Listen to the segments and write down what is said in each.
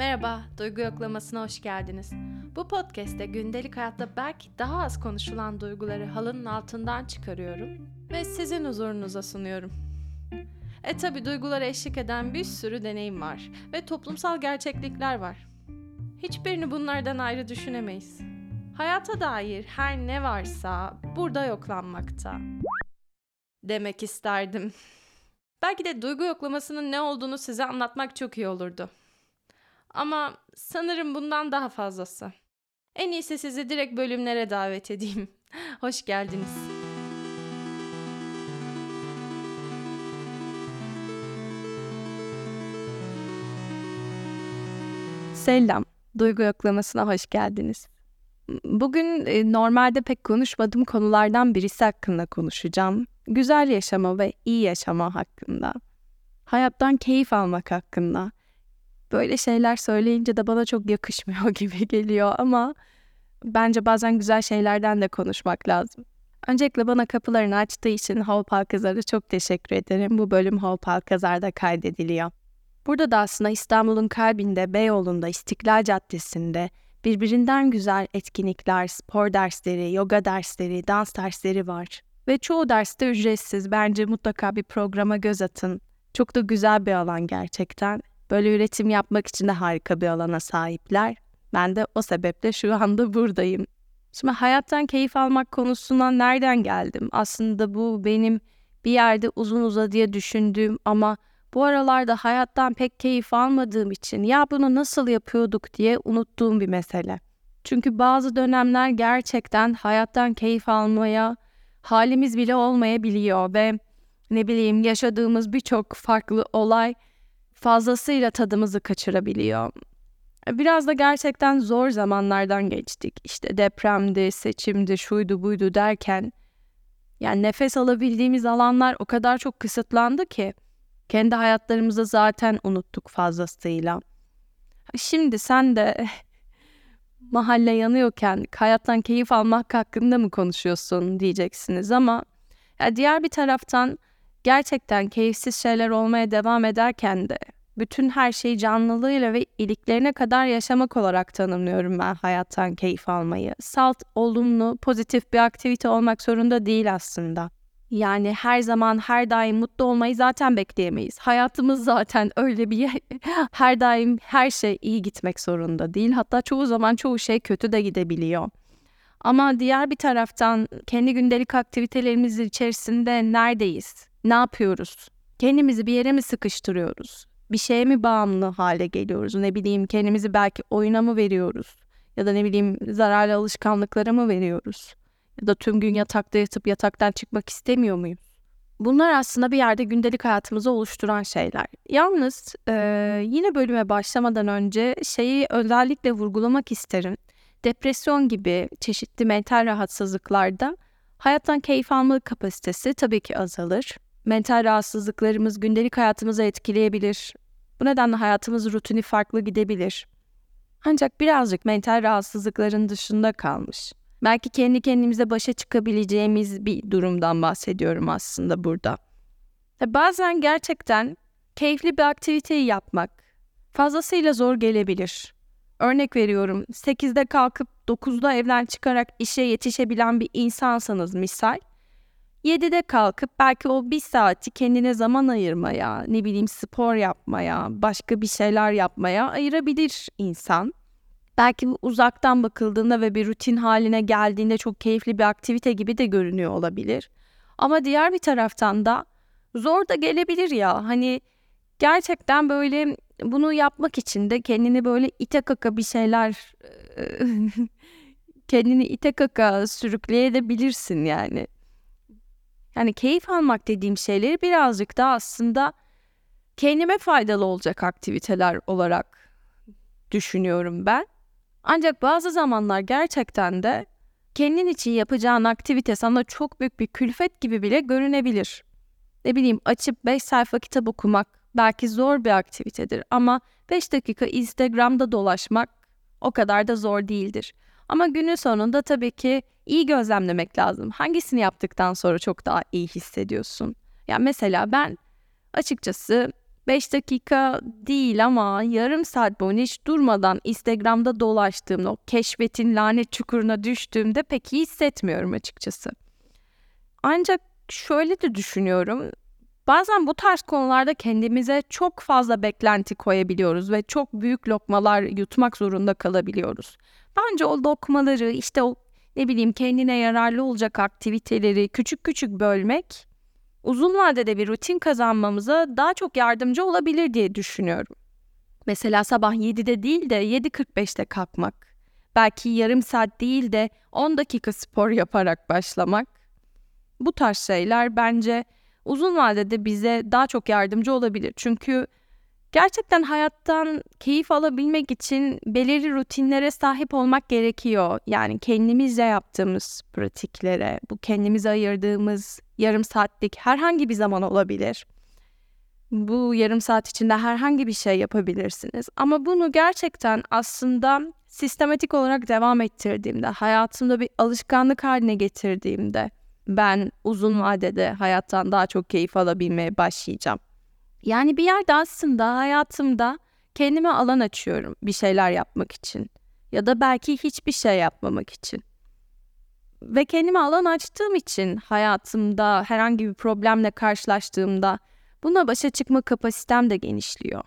Merhaba, Duygu Yoklaması'na hoş geldiniz. Bu podcast'te gündelik hayatta belki daha az konuşulan duyguları halının altından çıkarıyorum ve sizin huzurunuza sunuyorum. E tabi duygulara eşlik eden bir sürü deneyim var ve toplumsal gerçeklikler var. Hiçbirini bunlardan ayrı düşünemeyiz. Hayata dair her ne varsa burada yoklanmakta. Demek isterdim. Belki de duygu yoklamasının ne olduğunu size anlatmak çok iyi olurdu. Ama sanırım bundan daha fazlası. En iyisi sizi direkt bölümlere davet edeyim. Hoş geldiniz. Selam. Duygu yoklamasına hoş geldiniz. Bugün e, normalde pek konuşmadığım konulardan birisi hakkında konuşacağım. Güzel yaşama ve iyi yaşama hakkında. Hayattan keyif almak hakkında. Böyle şeyler söyleyince de bana çok yakışmıyor gibi geliyor ama bence bazen güzel şeylerden de konuşmak lazım. Öncelikle bana kapılarını açtığı için Hop Alkazar'a çok teşekkür ederim. Bu bölüm Hop Alkazar'da kaydediliyor. Burada da aslında İstanbul'un kalbinde, Beyoğlu'nda, İstiklal Caddesi'nde birbirinden güzel etkinlikler, spor dersleri, yoga dersleri, dans dersleri var. Ve çoğu derste ücretsiz. Bence mutlaka bir programa göz atın. Çok da güzel bir alan gerçekten. Böyle üretim yapmak için de harika bir alana sahipler. Ben de o sebeple şu anda buradayım. Şimdi hayattan keyif almak konusuna nereden geldim? Aslında bu benim bir yerde uzun uzadıya düşündüğüm ama bu aralarda hayattan pek keyif almadığım için ya bunu nasıl yapıyorduk diye unuttuğum bir mesele. Çünkü bazı dönemler gerçekten hayattan keyif almaya halimiz bile olmayabiliyor ve ne bileyim yaşadığımız birçok farklı olay fazlasıyla tadımızı kaçırabiliyor. Biraz da gerçekten zor zamanlardan geçtik. İşte depremdi, seçimdi, şuydu buydu derken yani nefes alabildiğimiz alanlar o kadar çok kısıtlandı ki kendi hayatlarımızı zaten unuttuk fazlasıyla. Şimdi sen de mahalle yanıyorken hayattan keyif almak hakkında mı konuşuyorsun diyeceksiniz ama ya diğer bir taraftan gerçekten keyifsiz şeyler olmaya devam ederken de bütün her şeyi canlılığıyla ve iliklerine kadar yaşamak olarak tanımlıyorum ben hayattan keyif almayı. Salt, olumlu, pozitif bir aktivite olmak zorunda değil aslında. Yani her zaman her daim mutlu olmayı zaten bekleyemeyiz. Hayatımız zaten öyle bir her daim her şey iyi gitmek zorunda değil. Hatta çoğu zaman çoğu şey kötü de gidebiliyor. Ama diğer bir taraftan kendi gündelik aktivitelerimiz içerisinde neredeyiz? Ne yapıyoruz? Kendimizi bir yere mi sıkıştırıyoruz? Bir şeye mi bağımlı hale geliyoruz? Ne bileyim kendimizi belki oyuna mı veriyoruz? Ya da ne bileyim zararlı alışkanlıklara mı veriyoruz? Ya da tüm gün yatakta yatıp yataktan çıkmak istemiyor muyuz? Bunlar aslında bir yerde gündelik hayatımızı oluşturan şeyler. Yalnız e, yine bölüme başlamadan önce şeyi özellikle vurgulamak isterim. Depresyon gibi çeşitli mental rahatsızlıklarda hayattan keyif alma kapasitesi tabii ki azalır. Mental rahatsızlıklarımız gündelik hayatımızı etkileyebilir. Bu nedenle hayatımız rutini farklı gidebilir. Ancak birazcık mental rahatsızlıkların dışında kalmış. Belki kendi kendimize başa çıkabileceğimiz bir durumdan bahsediyorum aslında burada. Bazen gerçekten keyifli bir aktiviteyi yapmak fazlasıyla zor gelebilir. Örnek veriyorum 8'de kalkıp 9'da evden çıkarak işe yetişebilen bir insansanız misal 7'de kalkıp belki o bir saati kendine zaman ayırmaya, ne bileyim spor yapmaya, başka bir şeyler yapmaya ayırabilir insan. Belki bu uzaktan bakıldığında ve bir rutin haline geldiğinde çok keyifli bir aktivite gibi de görünüyor olabilir. Ama diğer bir taraftan da zor da gelebilir ya. Hani gerçekten böyle bunu yapmak için de kendini böyle ite kaka bir şeyler kendini ite kaka sürükleyebilirsin yani. Yani keyif almak dediğim şeyleri birazcık da aslında kendime faydalı olacak aktiviteler olarak düşünüyorum ben. Ancak bazı zamanlar gerçekten de kendin için yapacağın aktivite sana çok büyük bir külfet gibi bile görünebilir. Ne bileyim açıp 5 sayfa kitap okumak belki zor bir aktivitedir ama 5 dakika Instagram'da dolaşmak o kadar da zor değildir. Ama günün sonunda tabii ki iyi gözlemlemek lazım. Hangisini yaptıktan sonra çok daha iyi hissediyorsun? Ya yani mesela ben açıkçası 5 dakika değil ama yarım saat boyunca hiç durmadan Instagram'da dolaştığımda, o keşfetin lanet çukuruna düştüğümde pek iyi hissetmiyorum açıkçası. Ancak şöyle de düşünüyorum. Bazen bu tarz konularda kendimize çok fazla beklenti koyabiliyoruz ve çok büyük lokmalar yutmak zorunda kalabiliyoruz. Bence o lokmaları işte o ne bileyim kendine yararlı olacak aktiviteleri küçük küçük bölmek uzun vadede bir rutin kazanmamıza daha çok yardımcı olabilir diye düşünüyorum. Mesela sabah 7'de değil de 7.45'te kalkmak. Belki yarım saat değil de 10 dakika spor yaparak başlamak. Bu tarz şeyler bence uzun vadede bize daha çok yardımcı olabilir. Çünkü gerçekten hayattan keyif alabilmek için belirli rutinlere sahip olmak gerekiyor. Yani kendimizle yaptığımız pratiklere, bu kendimize ayırdığımız yarım saatlik herhangi bir zaman olabilir. Bu yarım saat içinde herhangi bir şey yapabilirsiniz. Ama bunu gerçekten aslında sistematik olarak devam ettirdiğimde, hayatımda bir alışkanlık haline getirdiğimde ben uzun vadede hayattan daha çok keyif alabilmeye başlayacağım. Yani bir yerde aslında hayatımda kendime alan açıyorum bir şeyler yapmak için ya da belki hiçbir şey yapmamak için. Ve kendime alan açtığım için hayatımda herhangi bir problemle karşılaştığımda buna başa çıkma kapasitem de genişliyor.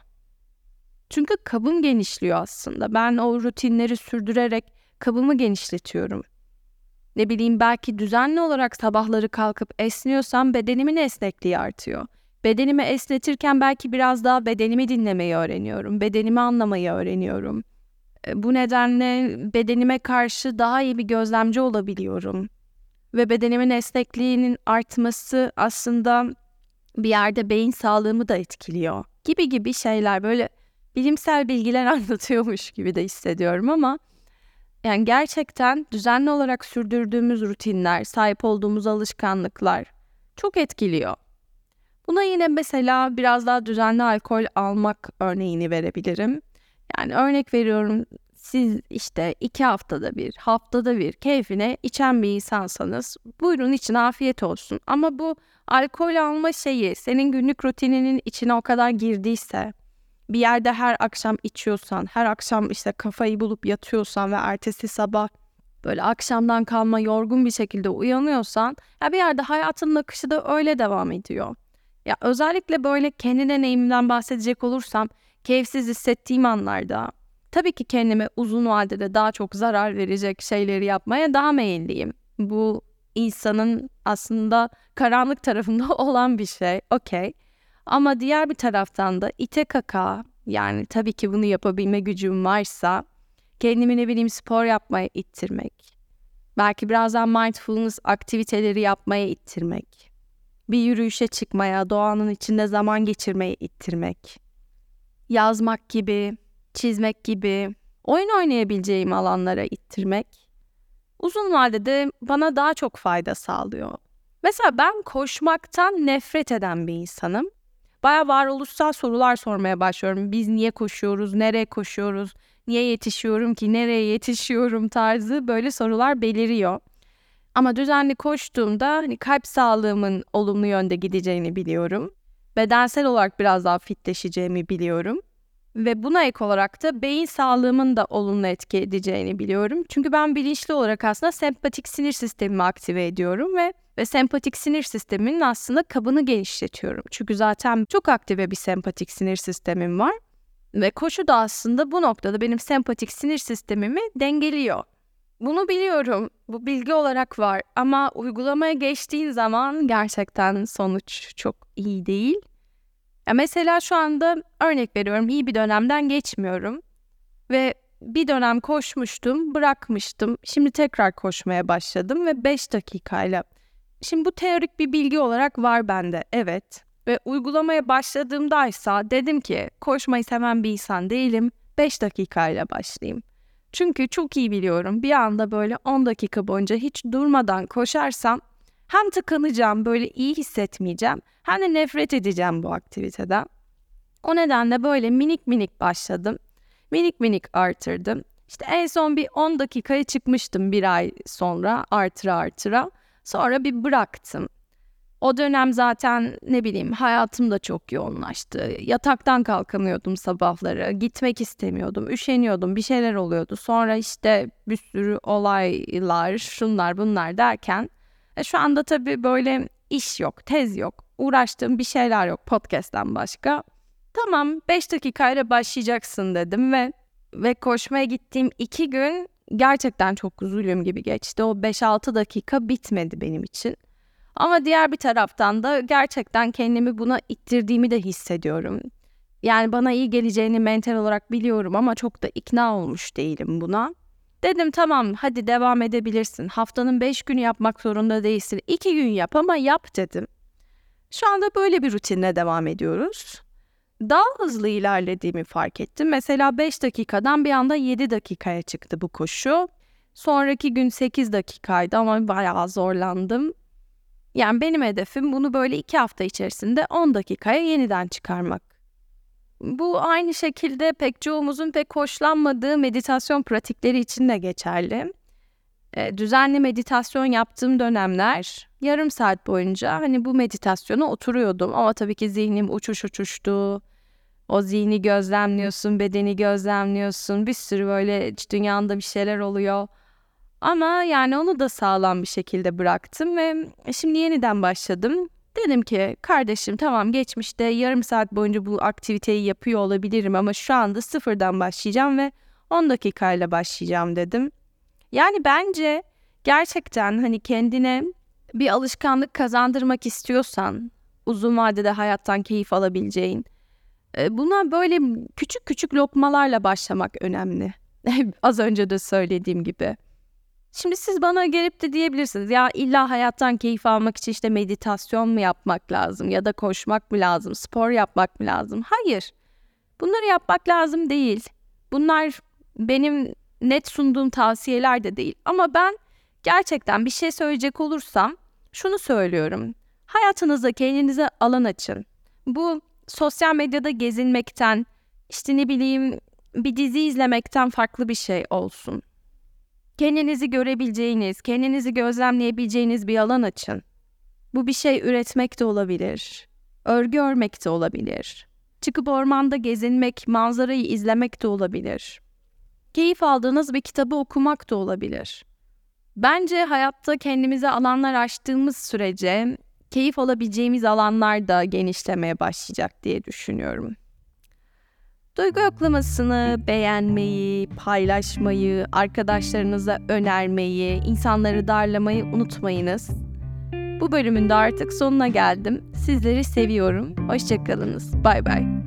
Çünkü kabım genişliyor aslında. Ben o rutinleri sürdürerek kabımı genişletiyorum. Ne bileyim belki düzenli olarak sabahları kalkıp esniyorsam bedenimin esnekliği artıyor. Bedenimi esnetirken belki biraz daha bedenimi dinlemeyi öğreniyorum. Bedenimi anlamayı öğreniyorum. E, bu nedenle bedenime karşı daha iyi bir gözlemci olabiliyorum. Ve bedenimin esnekliğinin artması aslında bir yerde beyin sağlığımı da etkiliyor. Gibi gibi şeyler böyle bilimsel bilgiler anlatıyormuş gibi de hissediyorum ama yani gerçekten düzenli olarak sürdürdüğümüz rutinler, sahip olduğumuz alışkanlıklar çok etkiliyor. Buna yine mesela biraz daha düzenli alkol almak örneğini verebilirim. Yani örnek veriyorum siz işte iki haftada bir, haftada bir keyfine içen bir insansanız buyurun için afiyet olsun. Ama bu alkol alma şeyi senin günlük rutininin içine o kadar girdiyse, bir yerde her akşam içiyorsan, her akşam işte kafayı bulup yatıyorsan ve ertesi sabah böyle akşamdan kalma yorgun bir şekilde uyanıyorsan, ya bir yerde hayatın akışı da öyle devam ediyor. Ya özellikle böyle kendi deneyimimden bahsedecek olursam keyifsiz hissettiğim anlarda tabii ki kendime uzun vadede daha çok zarar verecek şeyleri yapmaya daha meyilliyim. Bu insanın aslında karanlık tarafında olan bir şey. Okey. Ama diğer bir taraftan da ite kaka yani tabii ki bunu yapabilme gücüm varsa kendimi ne bileyim spor yapmaya ittirmek. Belki birazdan mindfulness aktiviteleri yapmaya ittirmek bir yürüyüşe çıkmaya, doğanın içinde zaman geçirmeye ittirmek. Yazmak gibi, çizmek gibi, oyun oynayabileceğim alanlara ittirmek uzun vadede bana daha çok fayda sağlıyor. Mesela ben koşmaktan nefret eden bir insanım. Baya varoluşsal sorular sormaya başlıyorum. Biz niye koşuyoruz, nereye koşuyoruz, niye yetişiyorum ki, nereye yetişiyorum tarzı böyle sorular beliriyor. Ama düzenli koştuğumda hani kalp sağlığımın olumlu yönde gideceğini biliyorum. Bedensel olarak biraz daha fitleşeceğimi biliyorum. Ve buna ek olarak da beyin sağlığımın da olumlu etki edeceğini biliyorum. Çünkü ben bilinçli olarak aslında sempatik sinir sistemimi aktive ediyorum ve ve sempatik sinir sisteminin aslında kabını genişletiyorum. Çünkü zaten çok aktive bir sempatik sinir sistemim var. Ve koşu da aslında bu noktada benim sempatik sinir sistemimi dengeliyor. Bunu biliyorum. Bu bilgi olarak var ama uygulamaya geçtiğin zaman gerçekten sonuç çok iyi değil. Ya mesela şu anda örnek veriyorum iyi bir dönemden geçmiyorum ve bir dönem koşmuştum, bırakmıştım. Şimdi tekrar koşmaya başladım ve 5 dakikayla. Şimdi bu teorik bir bilgi olarak var bende. Evet. Ve uygulamaya başladığımdaysa dedim ki koşmayı seven bir insan değilim. 5 dakikayla başlayayım. Çünkü çok iyi biliyorum bir anda böyle 10 dakika boyunca hiç durmadan koşarsam hem tıkanacağım, böyle iyi hissetmeyeceğim hem de nefret edeceğim bu aktiviteden. O nedenle böyle minik minik başladım. Minik minik artırdım. İşte en son bir 10 dakikaya çıkmıştım bir ay sonra artıra artıra. Sonra bir bıraktım. O dönem zaten ne bileyim hayatım da çok yoğunlaştı. Yataktan kalkamıyordum sabahları. Gitmek istemiyordum. Üşeniyordum. Bir şeyler oluyordu. Sonra işte bir sürü olaylar, şunlar bunlar derken e, şu anda tabii böyle iş yok, tez yok. Uğraştığım bir şeyler yok podcast'ten başka. Tamam 5 dakikayla başlayacaksın dedim ve ve koşmaya gittiğim iki gün gerçekten çok zulüm gibi geçti. O 5-6 dakika bitmedi benim için. Ama diğer bir taraftan da gerçekten kendimi buna ittirdiğimi de hissediyorum. Yani bana iyi geleceğini mental olarak biliyorum ama çok da ikna olmuş değilim buna. Dedim tamam hadi devam edebilirsin. Haftanın beş günü yapmak zorunda değilsin. İki gün yap ama yap dedim. Şu anda böyle bir rutinle devam ediyoruz. Daha hızlı ilerlediğimi fark ettim. Mesela 5 dakikadan bir anda 7 dakikaya çıktı bu koşu. Sonraki gün 8 dakikaydı ama bayağı zorlandım. Yani benim hedefim bunu böyle 2 hafta içerisinde 10 dakikaya yeniden çıkarmak. Bu aynı şekilde pek çoğumuzun pek hoşlanmadığı meditasyon pratikleri için de geçerli. E, düzenli meditasyon yaptığım dönemler yarım saat boyunca hani bu meditasyona oturuyordum ama tabii ki zihnim uçuş uçuştu. O zihni gözlemliyorsun, bedeni gözlemliyorsun. Bir sürü böyle dünyanda bir şeyler oluyor. Ama yani onu da sağlam bir şekilde bıraktım ve şimdi yeniden başladım. Dedim ki kardeşim tamam geçmişte yarım saat boyunca bu aktiviteyi yapıyor olabilirim ama şu anda sıfırdan başlayacağım ve 10 dakikayla başlayacağım dedim. Yani bence gerçekten hani kendine bir alışkanlık kazandırmak istiyorsan uzun vadede hayattan keyif alabileceğin e, buna böyle küçük küçük lokmalarla başlamak önemli. Az önce de söylediğim gibi. Şimdi siz bana gelip de diyebilirsiniz ya illa hayattan keyif almak için işte meditasyon mu yapmak lazım ya da koşmak mı lazım, spor yapmak mı lazım? Hayır. Bunları yapmak lazım değil. Bunlar benim net sunduğum tavsiyeler de değil. Ama ben gerçekten bir şey söyleyecek olursam şunu söylüyorum. Hayatınızda kendinize alan açın. Bu sosyal medyada gezinmekten, işte ne bileyim bir dizi izlemekten farklı bir şey olsun. Kendinizi görebileceğiniz, kendinizi gözlemleyebileceğiniz bir alan açın. Bu bir şey üretmek de olabilir. Örgü örmek de olabilir. Çıkıp ormanda gezinmek, manzarayı izlemek de olabilir. Keyif aldığınız bir kitabı okumak da olabilir. Bence hayatta kendimize alanlar açtığımız sürece keyif alabileceğimiz alanlar da genişlemeye başlayacak diye düşünüyorum. Duygu yoklamasını beğenmeyi, paylaşmayı, arkadaşlarınıza önermeyi, insanları darlamayı unutmayınız. Bu bölümün de artık sonuna geldim. Sizleri seviyorum. Hoşçakalınız. Bay bay.